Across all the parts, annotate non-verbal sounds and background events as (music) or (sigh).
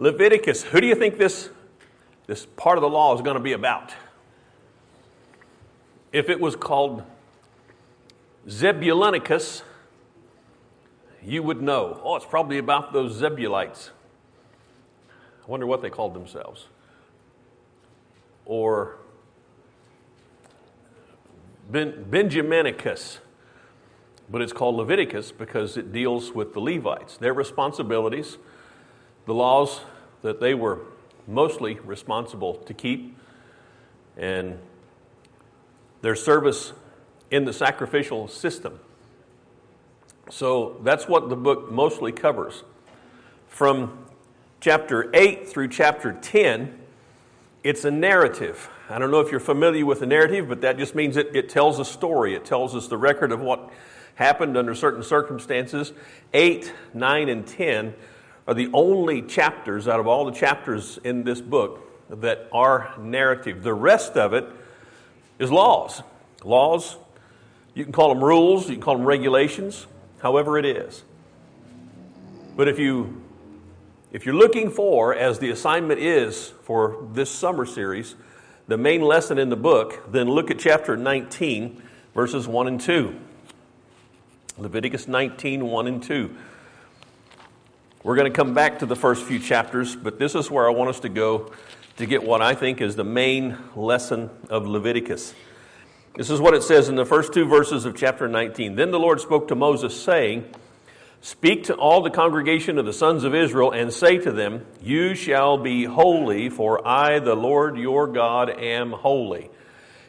Leviticus. Who do you think this, this part of the law is going to be about? If it was called Zebulonicus, you would know. Oh, it's probably about those Zebulites. I wonder what they called themselves. Or ben, Benjaminicus, but it's called Leviticus because it deals with the Levites, their responsibilities, the laws that they were mostly responsible to keep, and their service in the sacrificial system. So that's what the book mostly covers. From chapter 8 through chapter 10, it's a narrative. I don't know if you're familiar with a narrative, but that just means it, it tells a story. It tells us the record of what happened under certain circumstances. 8, 9, and 10 are the only chapters out of all the chapters in this book that are narrative. The rest of it is laws. Laws, you can call them rules, you can call them regulations, however it is. But if you if you're looking for, as the assignment is for this summer series, the main lesson in the book, then look at chapter 19, verses 1 and 2. Leviticus 19, 1 and 2. We're going to come back to the first few chapters, but this is where I want us to go to get what I think is the main lesson of Leviticus. This is what it says in the first two verses of chapter 19. Then the Lord spoke to Moses, saying, Speak to all the congregation of the sons of Israel and say to them, You shall be holy, for I, the Lord your God, am holy.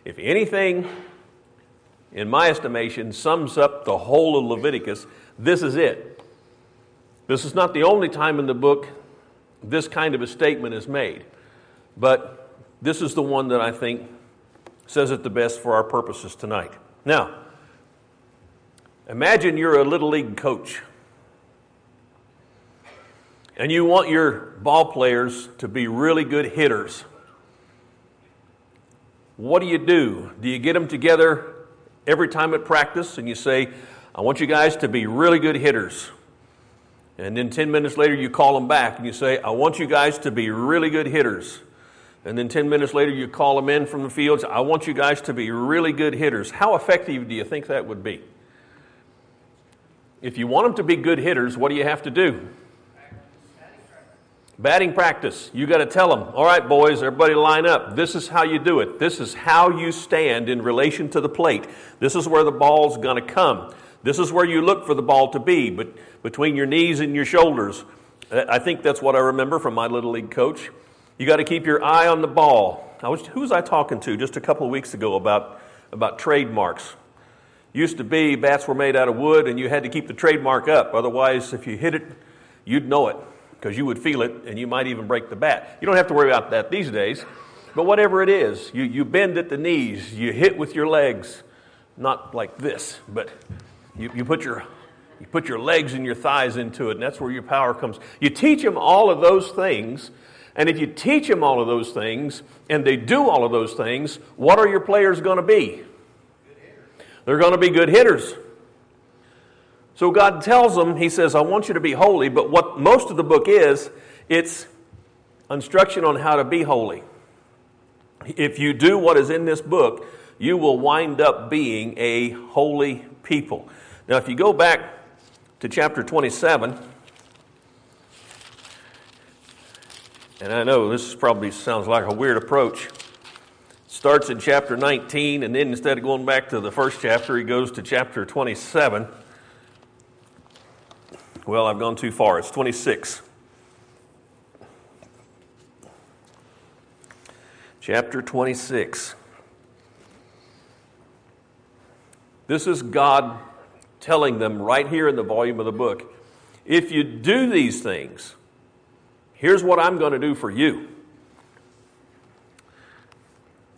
If anything, in my estimation, sums up the whole of Leviticus, this is it. This is not the only time in the book this kind of a statement is made, but this is the one that I think says it the best for our purposes tonight. Now, imagine you're a little league coach and you want your ball players to be really good hitters, what do you do? Do you get them together every time at practice and you say, I want you guys to be really good hitters? And then 10 minutes later, you call them back and you say, I want you guys to be really good hitters. And then 10 minutes later, you call them in from the fields, I want you guys to be really good hitters. How effective do you think that would be? If you want them to be good hitters, what do you have to do? Batting practice. You got to tell them, all right, boys, everybody line up. This is how you do it. This is how you stand in relation to the plate. This is where the ball's going to come. This is where you look for the ball to be, but between your knees and your shoulders. Uh, I think that's what I remember from my little league coach. You got to keep your eye on the ball. I was, who was I talking to just a couple of weeks ago about, about trademarks? Used to be bats were made out of wood and you had to keep the trademark up. Otherwise, if you hit it, you'd know it because you would feel it and you might even break the bat. You don't have to worry about that these days. But whatever it is, you, you bend at the knees, you hit with your legs, not like this, but you, you, put your, you put your legs and your thighs into it, and that's where your power comes. You teach them all of those things, and if you teach them all of those things, and they do all of those things, what are your players going to be? They're going to be good hitters. So God tells them, He says, I want you to be holy, but what most of the book is, it's instruction on how to be holy. If you do what is in this book, you will wind up being a holy people. Now, if you go back to chapter 27, and I know this probably sounds like a weird approach. Starts in chapter 19, and then instead of going back to the first chapter, he goes to chapter 27. Well, I've gone too far. It's 26. Chapter 26. This is God telling them right here in the volume of the book if you do these things, here's what I'm going to do for you.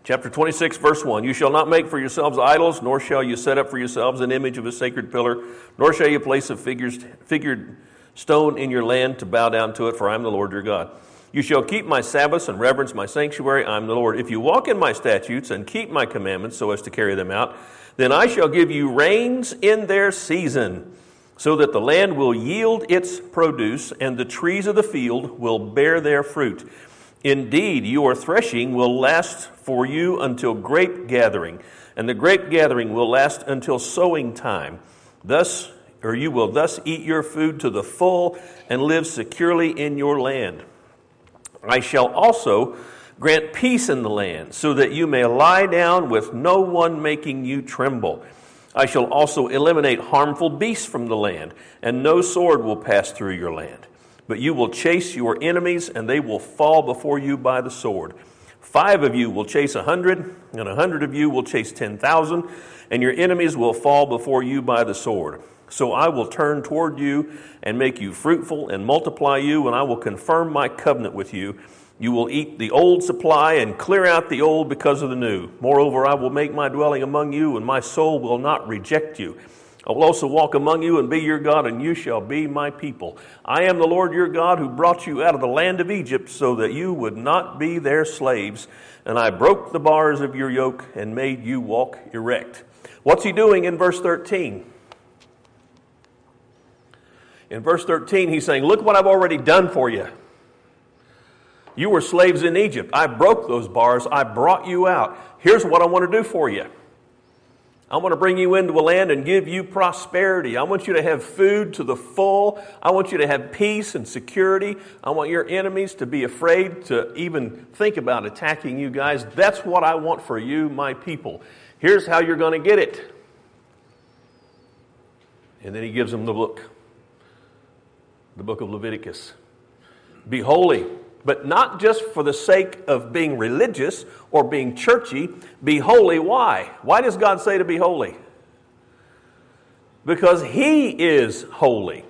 Chapter 26, verse 1 You shall not make for yourselves idols, nor shall you set up for yourselves an image of a sacred pillar, nor shall you place a figures, figured stone in your land to bow down to it, for I am the Lord your God. You shall keep my Sabbaths and reverence my sanctuary, I am the Lord. If you walk in my statutes and keep my commandments so as to carry them out, then I shall give you rains in their season, so that the land will yield its produce, and the trees of the field will bear their fruit. Indeed, your threshing will last for you until grape gathering, and the grape gathering will last until sowing time. Thus, or you will thus eat your food to the full and live securely in your land. I shall also grant peace in the land, so that you may lie down with no one making you tremble. I shall also eliminate harmful beasts from the land, and no sword will pass through your land. But you will chase your enemies, and they will fall before you by the sword. Five of you will chase a hundred, and a hundred of you will chase ten thousand, and your enemies will fall before you by the sword. So I will turn toward you and make you fruitful and multiply you, and I will confirm my covenant with you you will eat the old supply and clear out the old because of the new. Moreover, I will make my dwelling among you, and my soul will not reject you. I will also walk among you and be your God, and you shall be my people. I am the Lord your God who brought you out of the land of Egypt so that you would not be their slaves. And I broke the bars of your yoke and made you walk erect. What's he doing in verse 13? In verse 13, he's saying, Look what I've already done for you. You were slaves in Egypt. I broke those bars. I brought you out. Here's what I want to do for you. I want to bring you into a land and give you prosperity. I want you to have food to the full. I want you to have peace and security. I want your enemies to be afraid to even think about attacking you guys. That's what I want for you, my people. Here's how you're going to get it. And then he gives them the book, the book of Leviticus. Be holy but not just for the sake of being religious or being churchy. Be holy. Why? Why does God say to be holy? Because He is holy.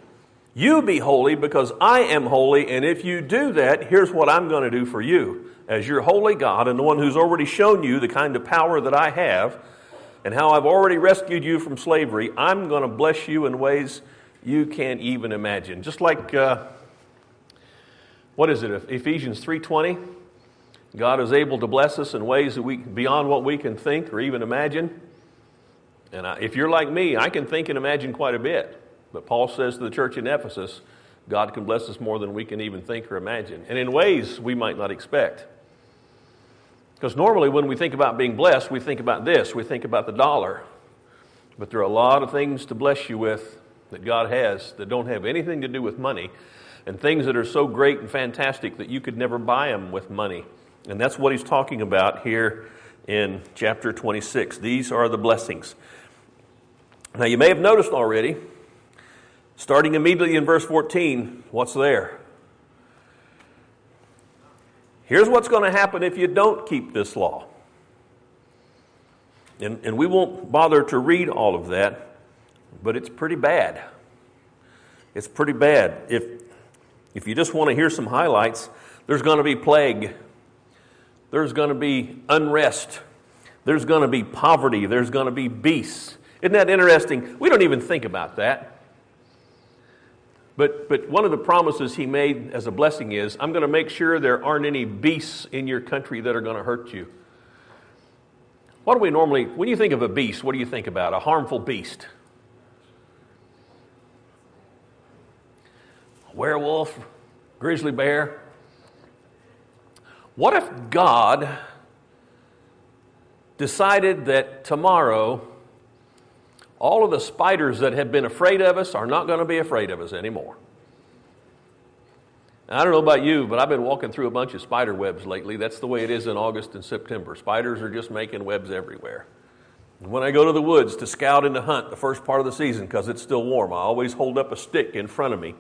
You be holy because I am holy, and if you do that, here's what I'm going to do for you. As your holy God and the one who's already shown you the kind of power that I have and how I've already rescued you from slavery, I'm going to bless you in ways you can't even imagine. Just like. Uh, what is it? Ephesians 3:20. God is able to bless us in ways that we beyond what we can think or even imagine. And I, if you're like me, I can think and imagine quite a bit. But Paul says to the church in Ephesus, God can bless us more than we can even think or imagine, and in ways we might not expect. Because normally, when we think about being blessed, we think about this we think about the dollar. But there are a lot of things to bless you with that God has that don't have anything to do with money and things that are so great and fantastic that you could never buy them with money. And that's what he's talking about here in chapter 26. These are the blessings. Now, you may have noticed already, starting immediately in verse 14, what's there? Here's what's going to happen if you don't keep this law. And, and we won't bother to read all of that, but it's pretty bad. It's pretty bad. If, if you just want to hear some highlights, there's going to be plague, there's going to be unrest, there's going to be poverty, there's going to be beasts. Isn't that interesting? We don't even think about that. But, but one of the promises he made as a blessing is I'm going to make sure there aren't any beasts in your country that are going to hurt you. What do we normally, when you think of a beast, what do you think about? A harmful beast. Werewolf, grizzly bear. What if God decided that tomorrow all of the spiders that have been afraid of us are not going to be afraid of us anymore? Now, I don't know about you, but I've been walking through a bunch of spider webs lately. That's the way it is in August and September. Spiders are just making webs everywhere. When I go to the woods to scout and to hunt the first part of the season because it's still warm, I always hold up a stick in front of me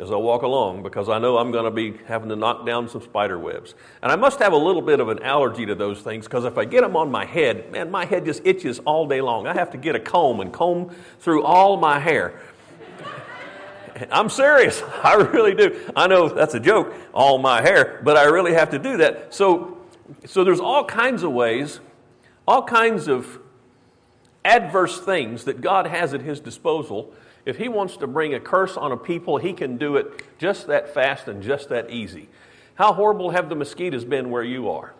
as I walk along because I know I'm going to be having to knock down some spider webs. And I must have a little bit of an allergy to those things because if I get them on my head, man, my head just itches all day long. I have to get a comb and comb through all my hair. (laughs) I'm serious. I really do. I know that's a joke, all my hair, but I really have to do that. So, so there's all kinds of ways, all kinds of adverse things that God has at His disposal if he wants to bring a curse on a people, he can do it just that fast and just that easy. How horrible have the mosquitoes been where you are?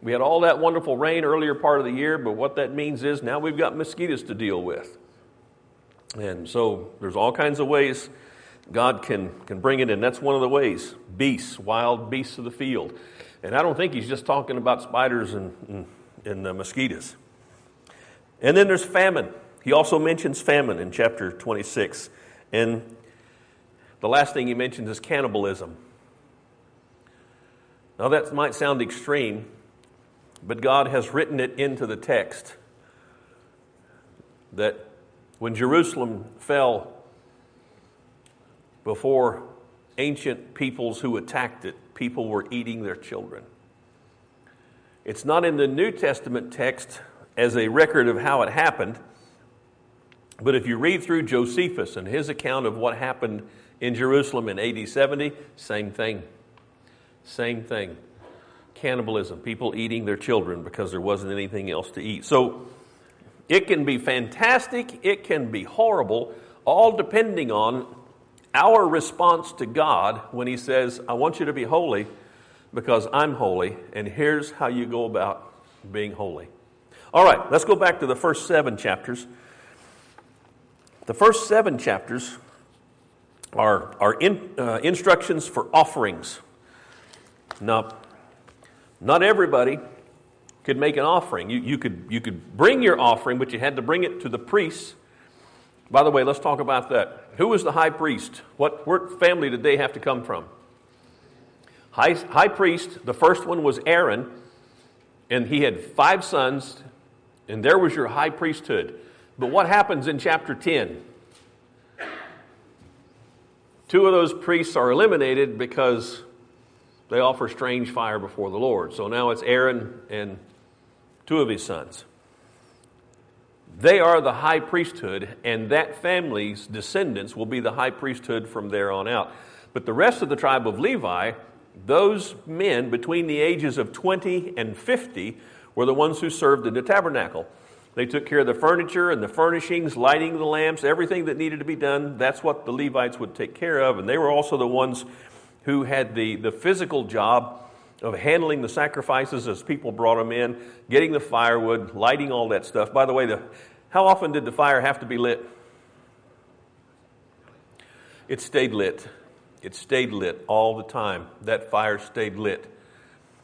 We had all that wonderful rain earlier part of the year, but what that means is now we've got mosquitoes to deal with. And so there's all kinds of ways God can, can bring it in. That's one of the ways beasts, wild beasts of the field. And I don't think he's just talking about spiders and, and, and mosquitoes. And then there's famine. He also mentions famine in chapter 26. And the last thing he mentions is cannibalism. Now, that might sound extreme, but God has written it into the text that when Jerusalem fell before ancient peoples who attacked it, people were eating their children. It's not in the New Testament text as a record of how it happened, but if you read through Josephus and his account of what happened in Jerusalem in AD 70, same thing. Same thing. Cannibalism, people eating their children because there wasn't anything else to eat. So it can be fantastic, it can be horrible, all depending on our response to God when He says, I want you to be holy because I'm holy, and here's how you go about being holy. All right, let's go back to the first seven chapters. The first seven chapters are, are in, uh, instructions for offerings. Now, not everybody could make an offering. You, you, could, you could bring your offering, but you had to bring it to the priests. By the way, let's talk about that. Who was the high priest? What, what family did they have to come from? High, high priest, the first one was Aaron, and he had five sons, and there was your high priesthood. But what happens in chapter 10? Two of those priests are eliminated because they offer strange fire before the Lord. So now it's Aaron and two of his sons. They are the high priesthood, and that family's descendants will be the high priesthood from there on out. But the rest of the tribe of Levi, those men between the ages of 20 and 50, were the ones who served in the tabernacle. They took care of the furniture and the furnishings, lighting the lamps, everything that needed to be done. That's what the Levites would take care of. And they were also the ones who had the, the physical job of handling the sacrifices as people brought them in, getting the firewood, lighting all that stuff. By the way, the, how often did the fire have to be lit? It stayed lit. It stayed lit all the time. That fire stayed lit.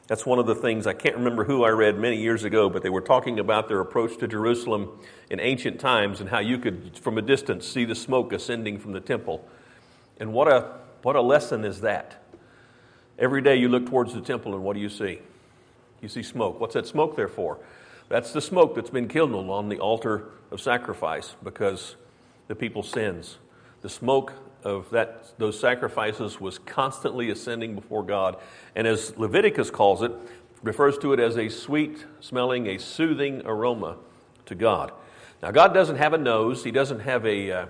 That's one of the things I can't remember who I read many years ago, but they were talking about their approach to Jerusalem in ancient times and how you could, from a distance, see the smoke ascending from the temple. And what a, what a lesson is that? Every day you look towards the temple, and what do you see? You see smoke. What's that smoke there for? That's the smoke that's been kindled on the altar of sacrifice because the people's sins. The smoke of that, those sacrifices was constantly ascending before God. And as Leviticus calls it, refers to it as a sweet smelling, a soothing aroma to God. Now, God doesn't have a nose, He doesn't have a uh,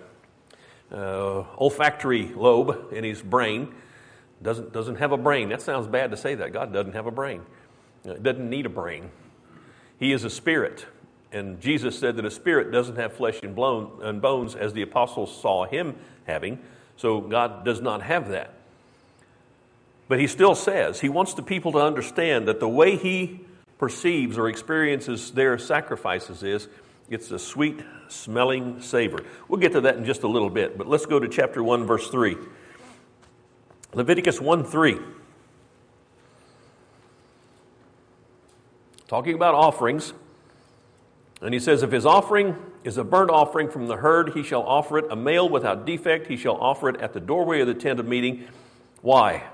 uh, olfactory lobe in His brain doesn't, doesn't have a brain. That sounds bad to say that. God doesn't have a brain, He doesn't need a brain. He is a spirit. And Jesus said that a spirit doesn't have flesh and bones as the apostles saw him having. So God does not have that. But he still says he wants the people to understand that the way he perceives or experiences their sacrifices is it's a sweet smelling savor. We'll get to that in just a little bit, but let's go to chapter 1, verse 3. Leviticus 1 3. Talking about offerings. And he says, If his offering is a burnt offering from the herd, he shall offer it a male without defect. He shall offer it at the doorway of the tent of meeting. Why?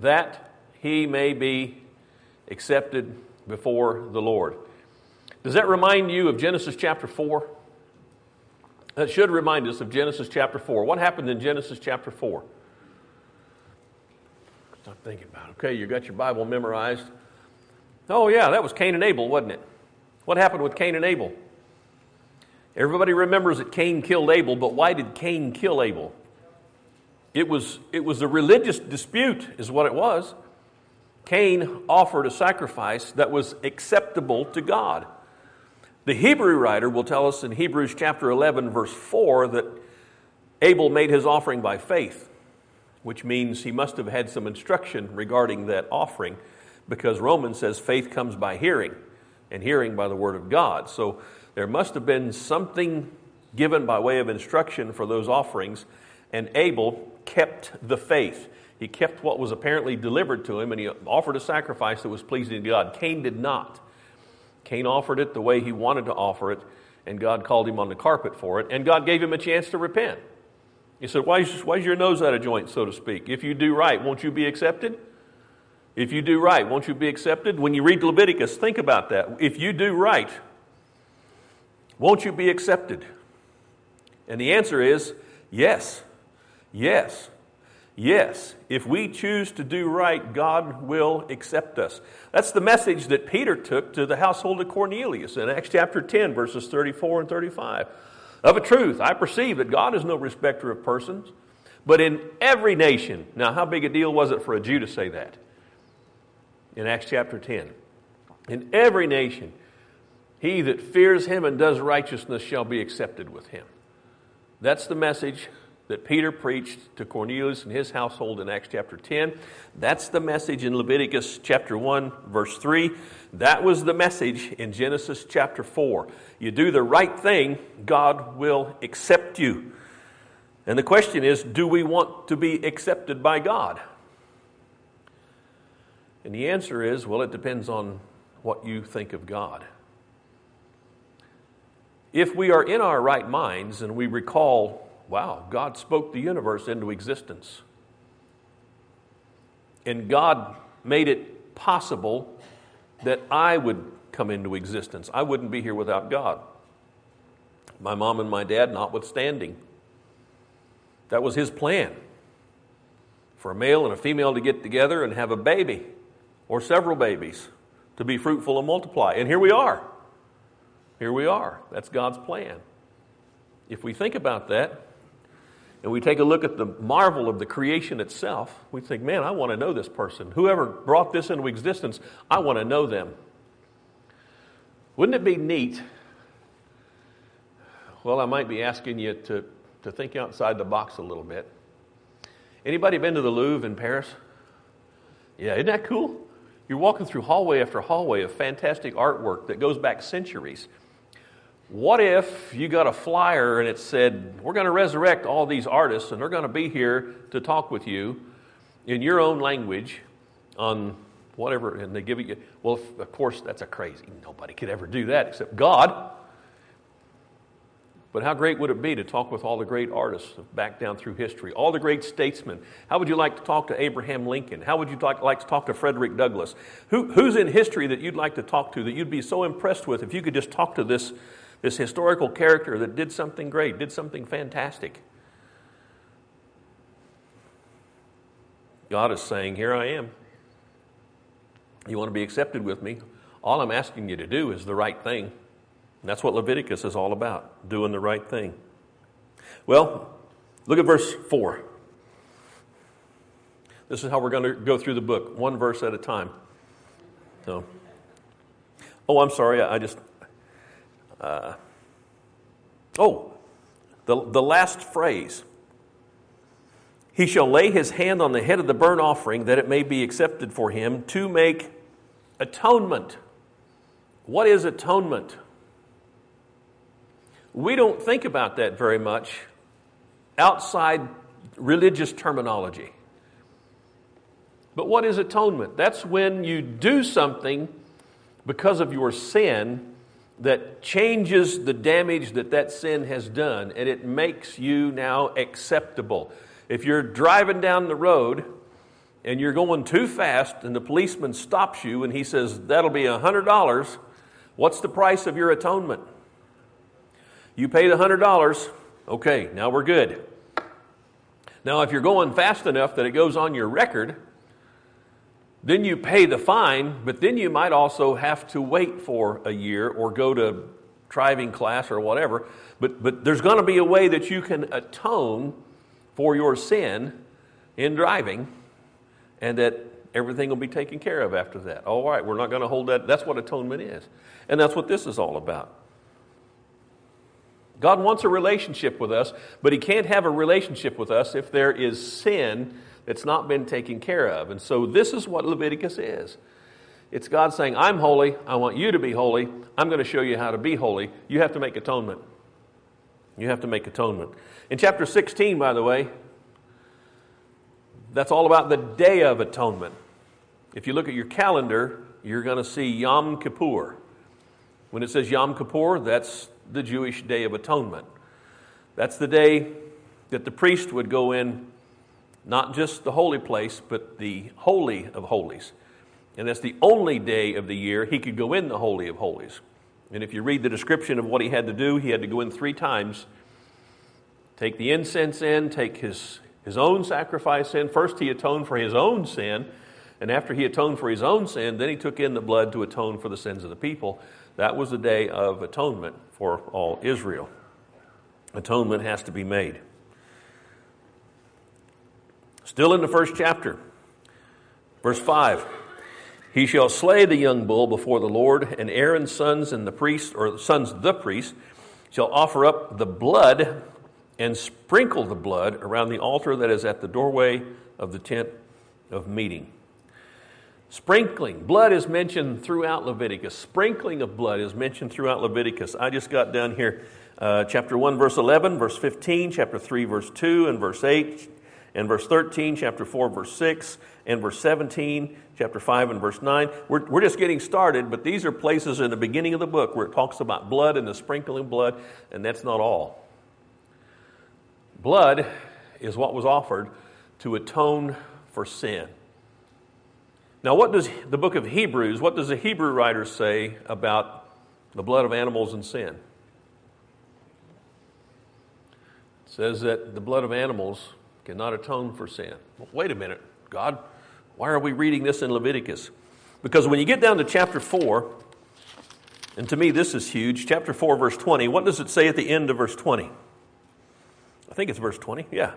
That he may be accepted before the Lord. Does that remind you of Genesis chapter 4? That should remind us of Genesis chapter 4. What happened in Genesis chapter 4? Stop thinking about it. Okay, you got your Bible memorized. Oh, yeah, that was Cain and Abel, wasn't it? What happened with Cain and Abel? Everybody remembers that Cain killed Abel, but why did Cain kill Abel? It was, it was a religious dispute, is what it was. Cain offered a sacrifice that was acceptable to God. The Hebrew writer will tell us in Hebrews chapter 11, verse 4, that Abel made his offering by faith which means he must have had some instruction regarding that offering because Romans says faith comes by hearing and hearing by the word of God. So there must have been something given by way of instruction for those offerings, and Abel kept the faith. He kept what was apparently delivered to him, and he offered a sacrifice that was pleasing to God. Cain did not. Cain offered it the way he wanted to offer it, and God called him on the carpet for it, and God gave him a chance to repent. He said, why is, why is your nose out of joint, so to speak? If you do right, won't you be accepted? If you do right, won't you be accepted? When you read Leviticus, think about that. If you do right, won't you be accepted? And the answer is yes, yes, yes. If we choose to do right, God will accept us. That's the message that Peter took to the household of Cornelius in Acts chapter 10, verses 34 and 35. Of a truth, I perceive that God is no respecter of persons, but in every nation. Now, how big a deal was it for a Jew to say that? In Acts chapter 10. In every nation, he that fears him and does righteousness shall be accepted with him. That's the message that Peter preached to Cornelius and his household in Acts chapter 10. That's the message in Leviticus chapter 1, verse 3. That was the message in Genesis chapter 4. You do the right thing, God will accept you. And the question is do we want to be accepted by God? And the answer is well, it depends on what you think of God. If we are in our right minds and we recall, wow, God spoke the universe into existence, and God made it possible that I would come into existence, I wouldn't be here without God. My mom and my dad, notwithstanding. That was his plan for a male and a female to get together and have a baby or several babies to be fruitful and multiply. And here we are. Here we are. That's God's plan. If we think about that, and we take a look at the marvel of the creation itself, we think, man, I want to know this person. Whoever brought this into existence, I want to know them. Wouldn't it be neat? Well, I might be asking you to, to think outside the box a little bit. Anybody been to the Louvre in Paris? Yeah, isn't that cool? You're walking through hallway after hallway of fantastic artwork that goes back centuries. What if you got a flyer and it said, We're going to resurrect all these artists and they're going to be here to talk with you in your own language on whatever, and they give it you, well, of course, that's a crazy. Nobody could ever do that except God. But how great would it be to talk with all the great artists back down through history, all the great statesmen? How would you like to talk to Abraham Lincoln? How would you like, like to talk to Frederick Douglass? Who, who's in history that you'd like to talk to that you'd be so impressed with if you could just talk to this, this historical character that did something great, did something fantastic? God is saying, Here I am. You want to be accepted with me? All I'm asking you to do is the right thing. And that's what Leviticus is all about, doing the right thing. Well, look at verse 4. This is how we're going to go through the book, one verse at a time. So, oh, I'm sorry, I just. Uh, oh, the, the last phrase. He shall lay his hand on the head of the burnt offering that it may be accepted for him to make atonement. What is atonement? We don't think about that very much outside religious terminology. But what is atonement? That's when you do something because of your sin that changes the damage that that sin has done and it makes you now acceptable. If you're driving down the road and you're going too fast and the policeman stops you and he says, That'll be $100, what's the price of your atonement? You the $100. Okay, now we're good. Now, if you're going fast enough that it goes on your record, then you pay the fine, but then you might also have to wait for a year or go to driving class or whatever. But, but there's going to be a way that you can atone for your sin in driving and that everything will be taken care of after that. All right, we're not going to hold that. That's what atonement is. And that's what this is all about. God wants a relationship with us, but He can't have a relationship with us if there is sin that's not been taken care of. And so this is what Leviticus is. It's God saying, I'm holy. I want you to be holy. I'm going to show you how to be holy. You have to make atonement. You have to make atonement. In chapter 16, by the way, that's all about the Day of Atonement. If you look at your calendar, you're going to see Yom Kippur. When it says Yom Kippur, that's the Jewish Day of Atonement. That's the day that the priest would go in, not just the holy place, but the Holy of Holies. And that's the only day of the year he could go in the Holy of Holies. And if you read the description of what he had to do, he had to go in three times take the incense in, take his, his own sacrifice in. First, he atoned for his own sin. And after he atoned for his own sin, then he took in the blood to atone for the sins of the people. That was the day of atonement for all Israel. Atonement has to be made. Still in the first chapter, verse 5. He shall slay the young bull before the Lord, and Aaron's sons and the priest, or sons the priest, shall offer up the blood and sprinkle the blood around the altar that is at the doorway of the tent of meeting. Sprinkling. Blood is mentioned throughout Leviticus. Sprinkling of blood is mentioned throughout Leviticus. I just got down here, uh, chapter 1, verse 11, verse 15, chapter 3, verse 2, and verse 8, and verse 13, chapter 4, verse 6, and verse 17, chapter 5, and verse 9. We're, we're just getting started, but these are places in the beginning of the book where it talks about blood and the sprinkling blood, and that's not all. Blood is what was offered to atone for sin. Now, what does the book of Hebrews, what does the Hebrew writer say about the blood of animals and sin? It says that the blood of animals cannot atone for sin. Well, wait a minute, God, why are we reading this in Leviticus? Because when you get down to chapter 4, and to me this is huge, chapter 4, verse 20, what does it say at the end of verse 20? I think it's verse 20, yeah.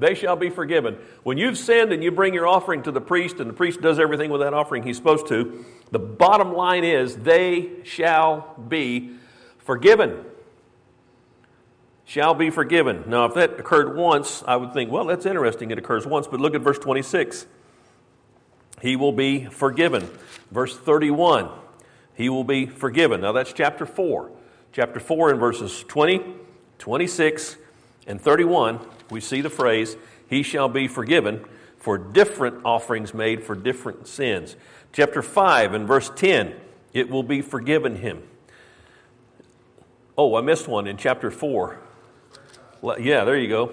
They shall be forgiven. When you've sinned and you bring your offering to the priest, and the priest does everything with that offering he's supposed to, the bottom line is they shall be forgiven. Shall be forgiven. Now, if that occurred once, I would think, well, that's interesting. It occurs once, but look at verse 26. He will be forgiven. Verse 31, he will be forgiven. Now, that's chapter 4. Chapter 4 in verses 20, 26, and 31 we see the phrase, He shall be forgiven for different offerings made for different sins. Chapter 5 and verse 10, it will be forgiven him. Oh, I missed one in chapter 4. Yeah, there you go.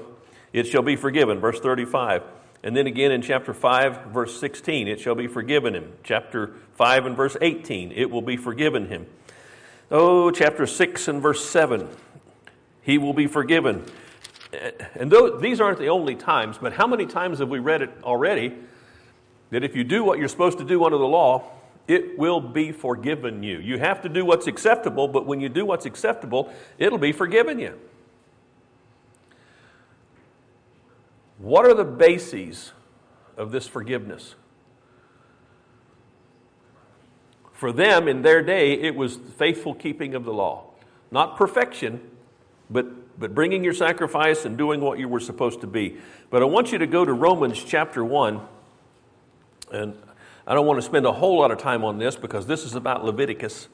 It shall be forgiven, verse 35. And then again in chapter 5, verse 16, it shall be forgiven him. Chapter 5 and verse 18, it will be forgiven him. Oh, chapter 6 and verse 7, he will be forgiven and though these aren't the only times, but how many times have we read it already that if you do what you're supposed to do under the law, it will be forgiven you. You have to do what's acceptable, but when you do what's acceptable, it'll be forgiven you. What are the bases of this forgiveness? For them in their day, it was faithful keeping of the law. Not perfection, but but bringing your sacrifice and doing what you were supposed to be. But I want you to go to Romans chapter 1. And I don't want to spend a whole lot of time on this because this is about Leviticus.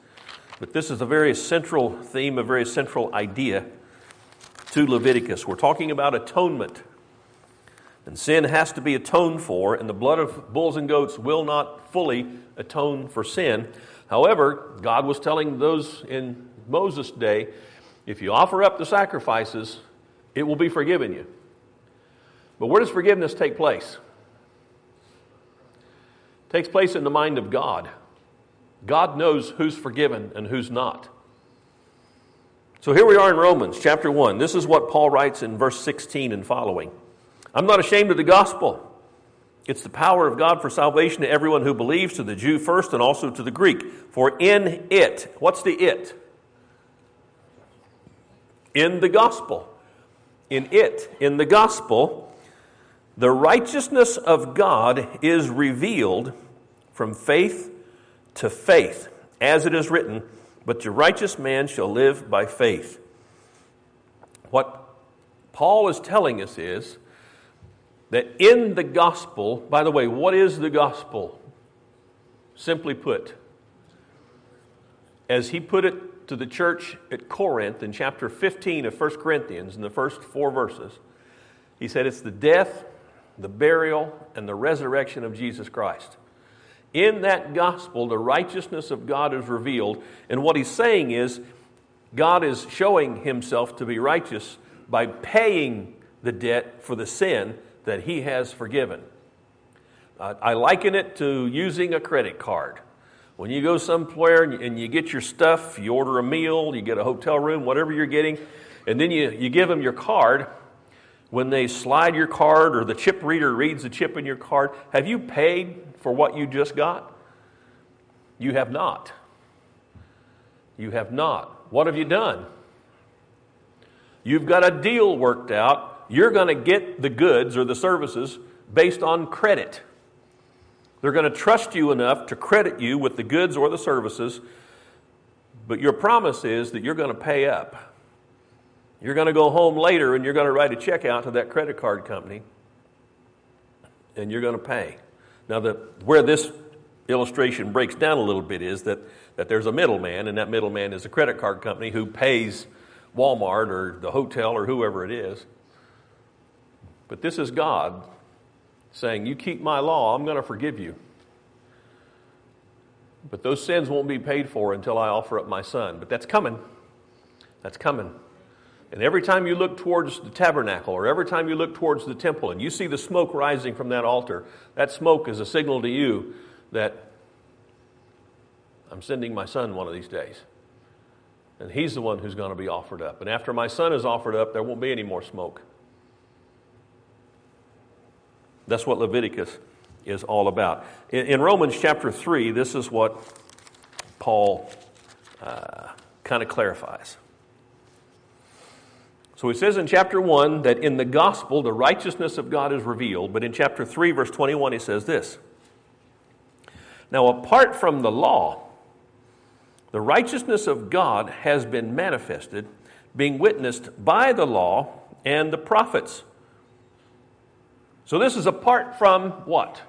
But this is a very central theme, a very central idea to Leviticus. We're talking about atonement. And sin has to be atoned for, and the blood of bulls and goats will not fully atone for sin. However, God was telling those in Moses' day if you offer up the sacrifices, it will be forgiven you. But where does forgiveness take place? It takes place in the mind of God. God knows who's forgiven and who's not. So here we are in Romans chapter 1. This is what Paul writes in verse 16 and following. I'm not ashamed of the gospel. It's the power of God for salvation to everyone who believes, to the Jew first and also to the Greek. For in it, what's the it? In the gospel. In it, in the gospel, the righteousness of God is revealed from faith to faith, as it is written, But the righteous man shall live by faith. What Paul is telling us is that in the gospel, by the way, what is the gospel? Simply put, as he put it to the church at Corinth in chapter 15 of 1 Corinthians, in the first four verses, he said it's the death, the burial, and the resurrection of Jesus Christ. In that gospel, the righteousness of God is revealed. And what he's saying is, God is showing himself to be righteous by paying the debt for the sin that he has forgiven. Uh, I liken it to using a credit card. When you go somewhere and you get your stuff, you order a meal, you get a hotel room, whatever you're getting, and then you, you give them your card. When they slide your card or the chip reader reads the chip in your card, have you paid for what you just got? You have not. You have not. What have you done? You've got a deal worked out. You're going to get the goods or the services based on credit. They're going to trust you enough to credit you with the goods or the services, but your promise is that you're going to pay up. You're going to go home later and you're going to write a check out to that credit card company and you're going to pay. Now, the, where this illustration breaks down a little bit is that, that there's a middleman, and that middleman is a credit card company who pays Walmart or the hotel or whoever it is. But this is God saying, You keep my law, I'm going to forgive you. But those sins won't be paid for until I offer up my son. But that's coming. That's coming. And every time you look towards the tabernacle or every time you look towards the temple and you see the smoke rising from that altar, that smoke is a signal to you that I'm sending my son one of these days. And he's the one who's going to be offered up. And after my son is offered up, there won't be any more smoke. That's what Leviticus is all about. In, in Romans chapter 3, this is what Paul uh, kind of clarifies. So he says in chapter 1 that in the gospel the righteousness of God is revealed, but in chapter 3, verse 21, he says this Now, apart from the law, the righteousness of God has been manifested, being witnessed by the law and the prophets so this is apart from what?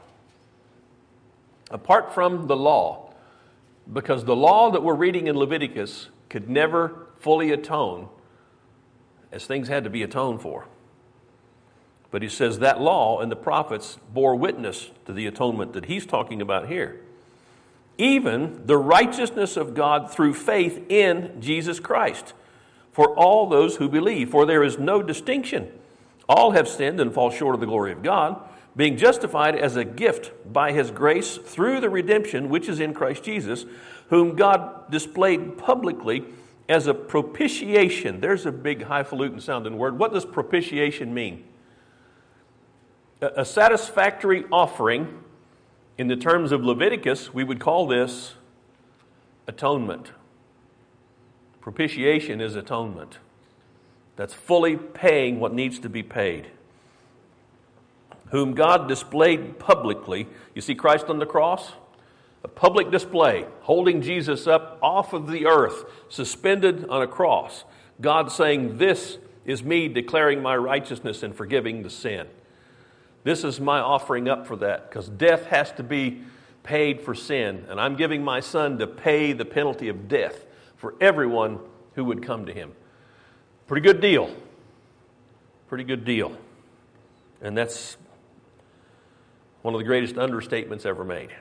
Apart from the law. Because the law that we're reading in Leviticus could never fully atone, as things had to be atoned for. But he says that law and the prophets bore witness to the atonement that he's talking about here. Even the righteousness of God through faith in Jesus Christ for all those who believe. For there is no distinction. All have sinned and fall short of the glory of God, being justified as a gift by his grace through the redemption which is in Christ Jesus, whom God displayed publicly as a propitiation. There's a big highfalutin sounding word. What does propitiation mean? A satisfactory offering. In the terms of Leviticus, we would call this atonement. Propitiation is atonement that's fully paying what needs to be paid. Whom God displayed publicly. You see Christ on the cross? A public display, holding Jesus up off of the earth, suspended on a cross. God saying, This is me declaring my righteousness and forgiving the sin. This is my offering up for that, because death has to be paid for sin, and I'm giving my son to pay the penalty of death for everyone who would come to him. Pretty good deal. Pretty good deal. And that's one of the greatest understatements ever made.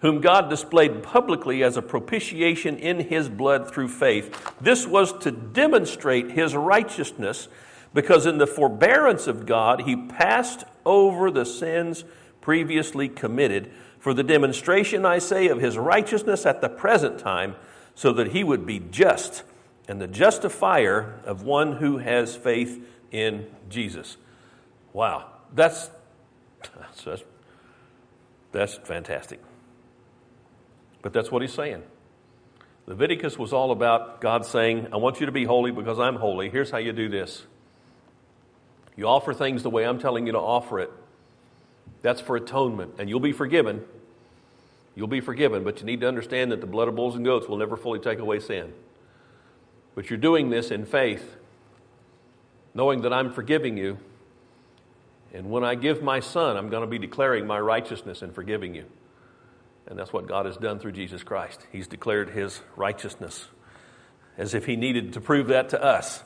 Whom God displayed publicly as a propitiation in his blood through faith. This was to demonstrate his righteousness because in the forbearance of God he passed over the sins previously committed for the demonstration, I say, of his righteousness at the present time, so that he would be just and the justifier of one who has faith in Jesus. Wow, that's, that's, that's fantastic. But that's what he's saying. Leviticus was all about God saying, I want you to be holy because I'm holy. Here's how you do this you offer things the way I'm telling you to offer it. That's for atonement, and you'll be forgiven. You'll be forgiven, but you need to understand that the blood of bulls and goats will never fully take away sin. But you're doing this in faith, knowing that I'm forgiving you. And when I give my son, I'm going to be declaring my righteousness and forgiving you. And that's what God has done through Jesus Christ. He's declared his righteousness as if he needed to prove that to us.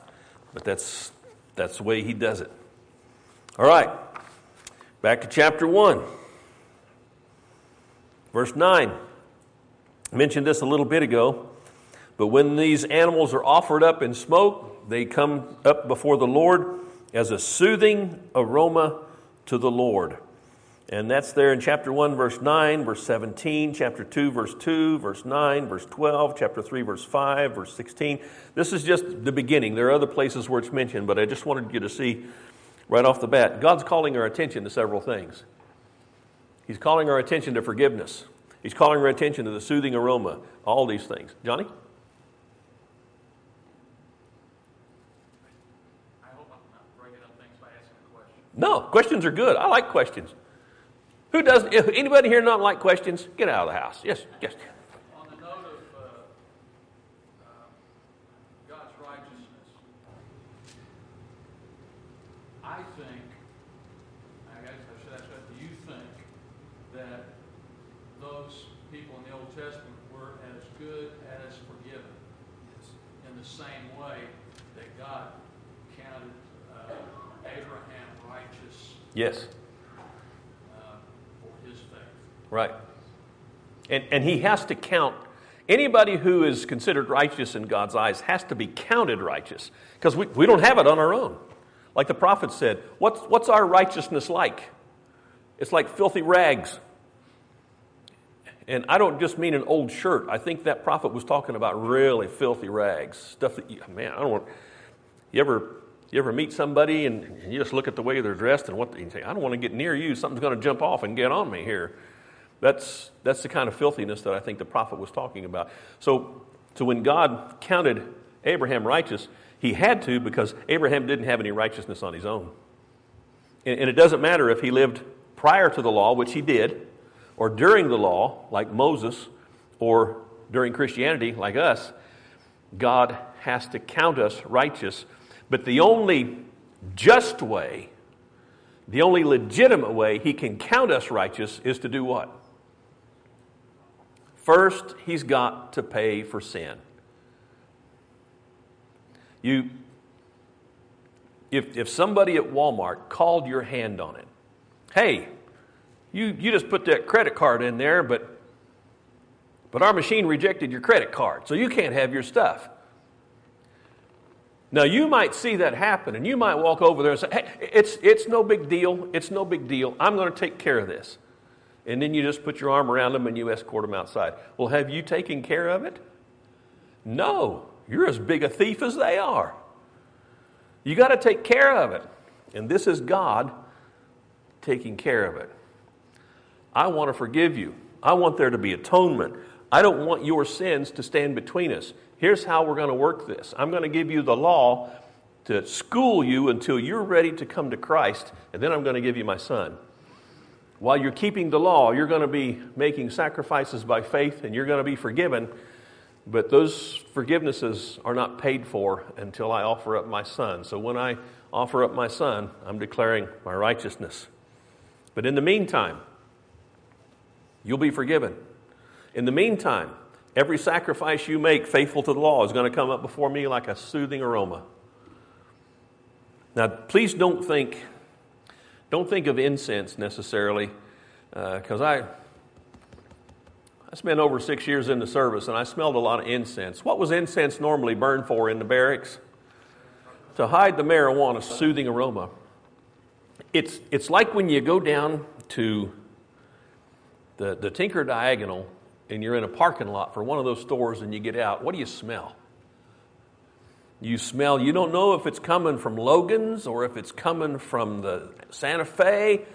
But that's, that's the way he does it. All right, back to chapter 1, verse 9. I mentioned this a little bit ago, but when these animals are offered up in smoke, they come up before the Lord as a soothing aroma to the Lord. And that's there in chapter 1, verse 9, verse 17, chapter 2, verse 2, verse 9, verse 12, chapter 3, verse 5, verse 16. This is just the beginning. There are other places where it's mentioned, but I just wanted you to see right off the bat. God's calling our attention to several things. He's calling our attention to forgiveness, He's calling our attention to the soothing aroma, all these things. Johnny? No, questions are good. I like questions. Who doesn't? Anybody here not like questions, get out of the house. Yes, yes. On the note of uh, uh, God's righteousness, I think, I guess I should ask that, do you think that those people in the Old Testament were as good as forgiven in the same way that God counted Yes, uh, for his faith? right. And, and he has to count. Anybody who is considered righteous in God's eyes has to be counted righteous because we, we don't have it on our own. Like the prophet said, what's, what's our righteousness like? It's like filthy rags. And I don't just mean an old shirt. I think that prophet was talking about really filthy rags. Stuff that, you, man, I don't want. You ever, you ever meet somebody and you just look at the way they're dressed and what they, say, I don't want to get near you. Something's going to jump off and get on me here. That's, that's the kind of filthiness that I think the prophet was talking about. So, so when God counted Abraham righteous, he had to because Abraham didn't have any righteousness on his own. And, and it doesn't matter if he lived prior to the law, which he did, or during the law, like Moses, or during Christianity, like us, God has to count us righteous. But the only just way, the only legitimate way he can count us righteous is to do what? First, he's got to pay for sin. You, if, if somebody at Walmart called your hand on it, hey, you, you just put that credit card in there, but, but our machine rejected your credit card, so you can't have your stuff. Now, you might see that happen, and you might walk over there and say, hey, it's, it's no big deal. It's no big deal. I'm going to take care of this. And then you just put your arm around them and you escort them outside. Well, have you taken care of it? No. You're as big a thief as they are. You got to take care of it. And this is God taking care of it. I want to forgive you. I want there to be atonement. I don't want your sins to stand between us. Here's how we're going to work this I'm going to give you the law to school you until you're ready to come to Christ, and then I'm going to give you my son. While you're keeping the law, you're going to be making sacrifices by faith and you're going to be forgiven. But those forgivenesses are not paid for until I offer up my son. So when I offer up my son, I'm declaring my righteousness. But in the meantime, you'll be forgiven. In the meantime, every sacrifice you make faithful to the law is going to come up before me like a soothing aroma. Now, please don't think, don't think of incense necessarily, because uh, I, I spent over six years in the service and I smelled a lot of incense. What was incense normally burned for in the barracks? To hide the marijuana soothing aroma. It's, it's like when you go down to the, the Tinker Diagonal and you're in a parking lot for one of those stores and you get out. What do you smell? You smell, you don't know if it's coming from Logan's or if it's coming from the Santa Fe,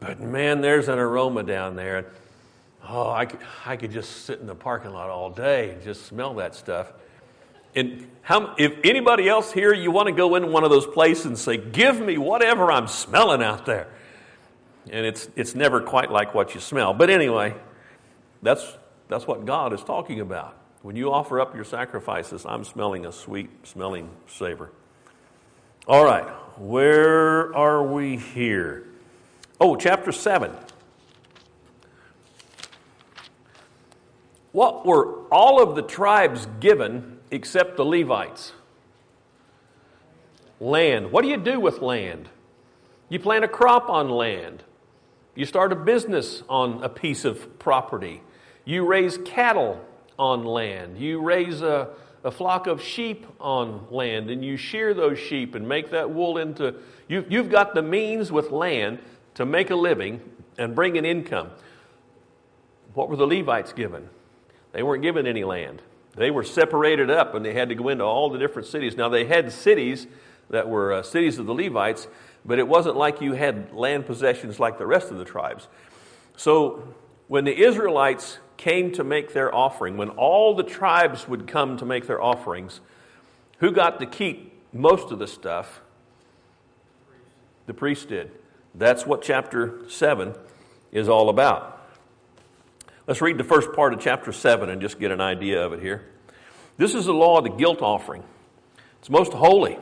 but man, there's an aroma down there. Oh, I could, I could just sit in the parking lot all day and just smell that stuff. And how, if anybody else here, you want to go in one of those places and say, Give me whatever I'm smelling out there. And it's, it's never quite like what you smell. But anyway, that's, that's what God is talking about. When you offer up your sacrifices, I'm smelling a sweet smelling savor. All right, where are we here? Oh, chapter 7. What were all of the tribes given except the Levites? Land. What do you do with land? You plant a crop on land. You start a business on a piece of property. You raise cattle on land. You raise a, a flock of sheep on land and you shear those sheep and make that wool into. You, you've got the means with land to make a living and bring an income. What were the Levites given? They weren't given any land. They were separated up and they had to go into all the different cities. Now, they had cities that were uh, cities of the Levites, but it wasn't like you had land possessions like the rest of the tribes. So, when the Israelites came to make their offering, when all the tribes would come to make their offerings, who got to keep most of the stuff? The priest did. That's what chapter 7 is all about. Let's read the first part of chapter 7 and just get an idea of it here. This is the law of the guilt offering. It's most holy.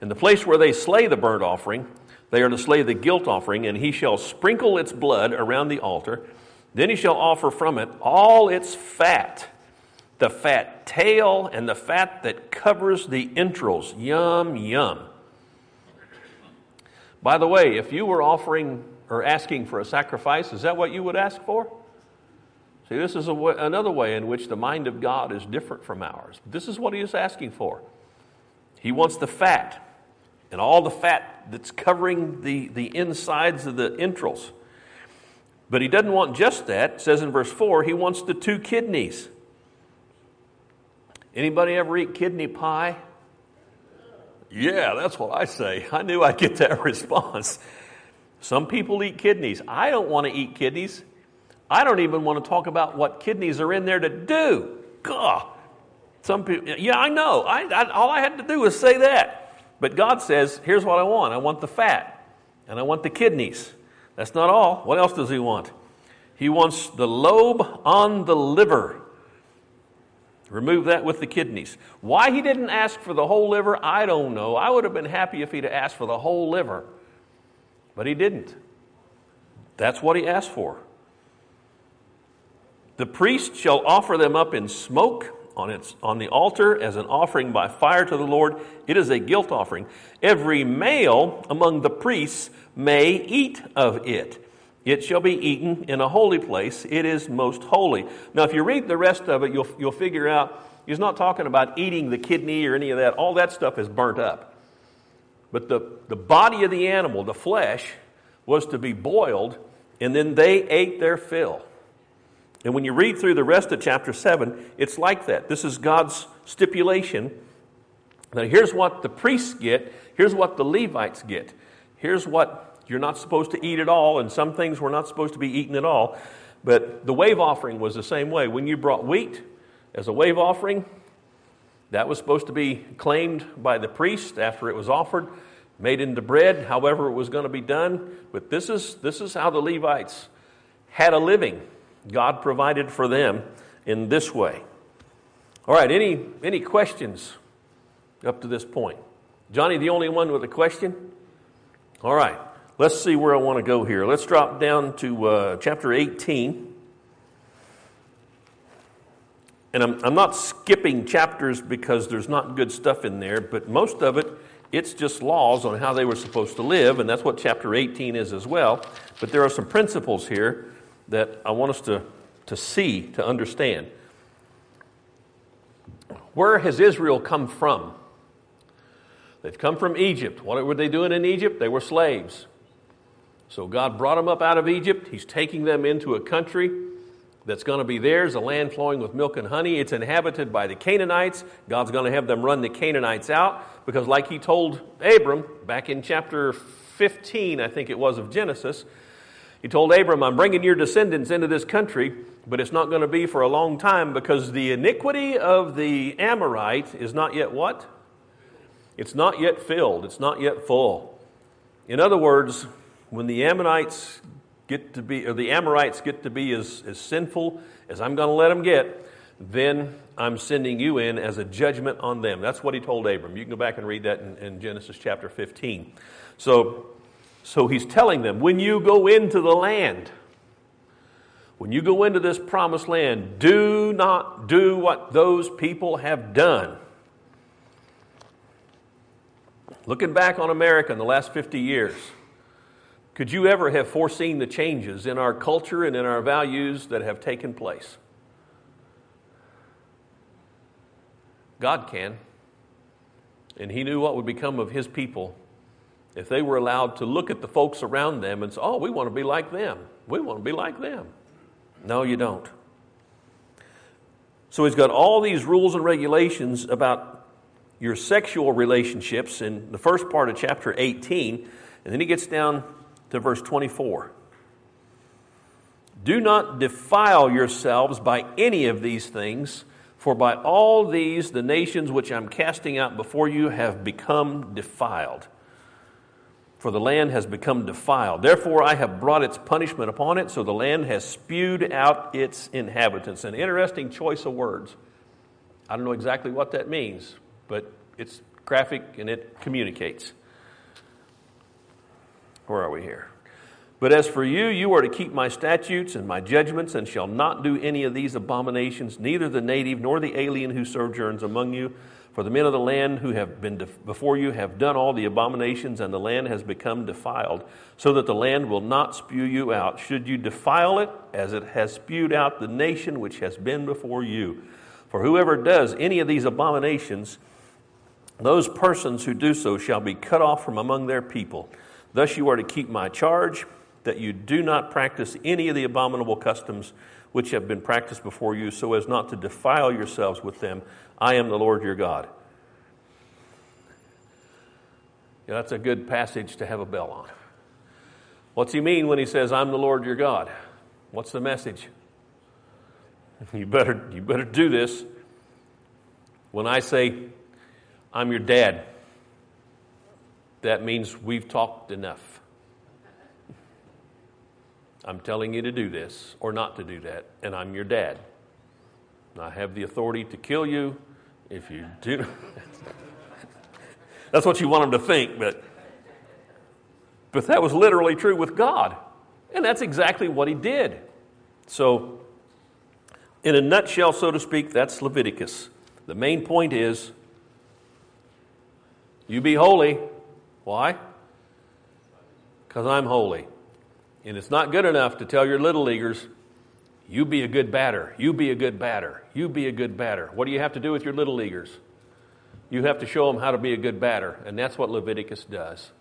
In the place where they slay the burnt offering, they are to slay the guilt offering, and he shall sprinkle its blood around the altar then he shall offer from it all its fat, the fat tail and the fat that covers the entrails. Yum, yum. By the way, if you were offering or asking for a sacrifice, is that what you would ask for? See, this is another way in which the mind of God is different from ours. This is what he is asking for. He wants the fat and all the fat that's covering the, the insides of the entrails. But he doesn't want just that. It says in verse 4, he wants the two kidneys. Anybody ever eat kidney pie? Yeah, that's what I say. (laughs) I knew I'd get that (laughs) response. Some people eat kidneys. I don't want to eat kidneys. I don't even want to talk about what kidneys are in there to do. God. Some people, yeah, I know. I, I, all I had to do was say that. But God says, here's what I want I want the fat, and I want the kidneys. That's not all. What else does he want? He wants the lobe on the liver. Remove that with the kidneys. Why he didn't ask for the whole liver, I don't know. I would have been happy if he'd asked for the whole liver, but he didn't. That's what he asked for. The priest shall offer them up in smoke on, its, on the altar as an offering by fire to the Lord. It is a guilt offering. Every male among the priests may eat of it. It shall be eaten in a holy place. It is most holy. Now, if you read the rest of it, you'll, you'll figure out he's not talking about eating the kidney or any of that. All that stuff is burnt up. But the, the body of the animal, the flesh, was to be boiled, and then they ate their fill. And when you read through the rest of chapter 7, it's like that. This is God's stipulation. Now, here's what the priests get, here's what the Levites get. Here's what you're not supposed to eat at all, and some things were not supposed to be eaten at all. But the wave offering was the same way. When you brought wheat as a wave offering, that was supposed to be claimed by the priest after it was offered, made into bread, however it was going to be done. But this is, this is how the Levites had a living. God provided for them in this way. All right, any, any questions up to this point? Johnny, the only one with a question? All right, let's see where I want to go here. Let's drop down to uh, chapter 18. And I'm, I'm not skipping chapters because there's not good stuff in there, but most of it, it's just laws on how they were supposed to live, and that's what chapter 18 is as well. But there are some principles here that I want us to, to see, to understand. Where has Israel come from? They've come from Egypt. What were they doing in Egypt? They were slaves. So God brought them up out of Egypt. He's taking them into a country that's going to be theirs, a land flowing with milk and honey. It's inhabited by the Canaanites. God's going to have them run the Canaanites out because, like He told Abram back in chapter 15, I think it was, of Genesis, he told Abram, I'm bringing your descendants into this country, but it's not going to be for a long time because the iniquity of the Amorite is not yet what? It's not yet filled, it's not yet full. In other words, when the Ammonites get to be, or the Amorites get to be as, as sinful as I'm going to let them get, then I'm sending you in as a judgment on them. That's what he told Abram. You can go back and read that in, in Genesis chapter 15. So so he's telling them, when you go into the land, When you go into this promised land, do not do what those people have done. Looking back on America in the last 50 years, could you ever have foreseen the changes in our culture and in our values that have taken place? God can. And He knew what would become of His people if they were allowed to look at the folks around them and say, oh, we want to be like them. We want to be like them. No, you don't. So He's got all these rules and regulations about your sexual relationships in the first part of chapter 18, and then He gets down to verse 24. Do not defile yourselves by any of these things for by all these the nations which I'm casting out before you have become defiled. For the land has become defiled. Therefore, I have brought its punishment upon it, so the land has spewed out its inhabitants. An interesting choice of words. I don't know exactly what that means, but it's graphic and it communicates. Where are we here? But as for you, you are to keep my statutes and my judgments, and shall not do any of these abominations, neither the native nor the alien who sojourns among you. For the men of the land who have been def- before you have done all the abominations, and the land has become defiled, so that the land will not spew you out. Should you defile it, as it has spewed out the nation which has been before you? For whoever does any of these abominations, those persons who do so shall be cut off from among their people. Thus you are to keep my charge that you do not practice any of the abominable customs which have been practiced before you, so as not to defile yourselves with them. I am the Lord your God. Yeah, that's a good passage to have a bell on. What's he mean when he says, I'm the Lord your God? What's the message? (laughs) You better, you better do this. When I say, I'm your dad, that means we've talked enough. I'm telling you to do this or not to do that, and I'm your dad. I have the authority to kill you if you do. (laughs) That's what you want them to think, but, but that was literally true with God. And that's exactly what he did. So, in a nutshell, so to speak, that's Leviticus. The main point is you be holy. Why? Because I'm holy. And it's not good enough to tell your little leaguers, you be a good batter, you be a good batter, you be a good batter. What do you have to do with your little leaguers? You have to show them how to be a good batter. And that's what Leviticus does.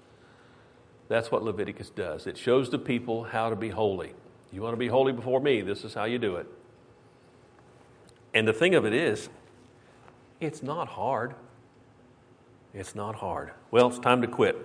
That's what Leviticus does. It shows the people how to be holy. You want to be holy before me, this is how you do it. And the thing of it is, it's not hard. It's not hard. Well, it's time to quit.